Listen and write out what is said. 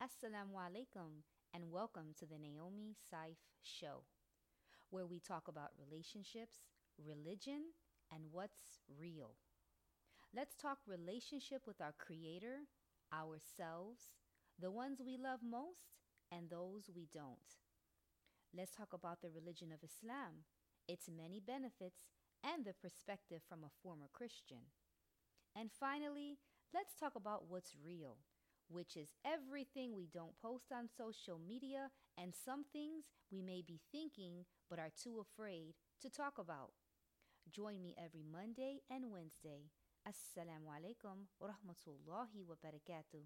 Assalamu alaikum, and welcome to the Naomi Saif Show, where we talk about relationships, religion, and what's real. Let's talk relationship with our Creator, ourselves, the ones we love most, and those we don't. Let's talk about the religion of Islam, its many benefits, and the perspective from a former Christian. And finally, let's talk about what's real which is everything we don't post on social media and some things we may be thinking but are too afraid to talk about. Join me every Monday and Wednesday. Assalamu alaikum wa rahmatullahi wa barakatuh.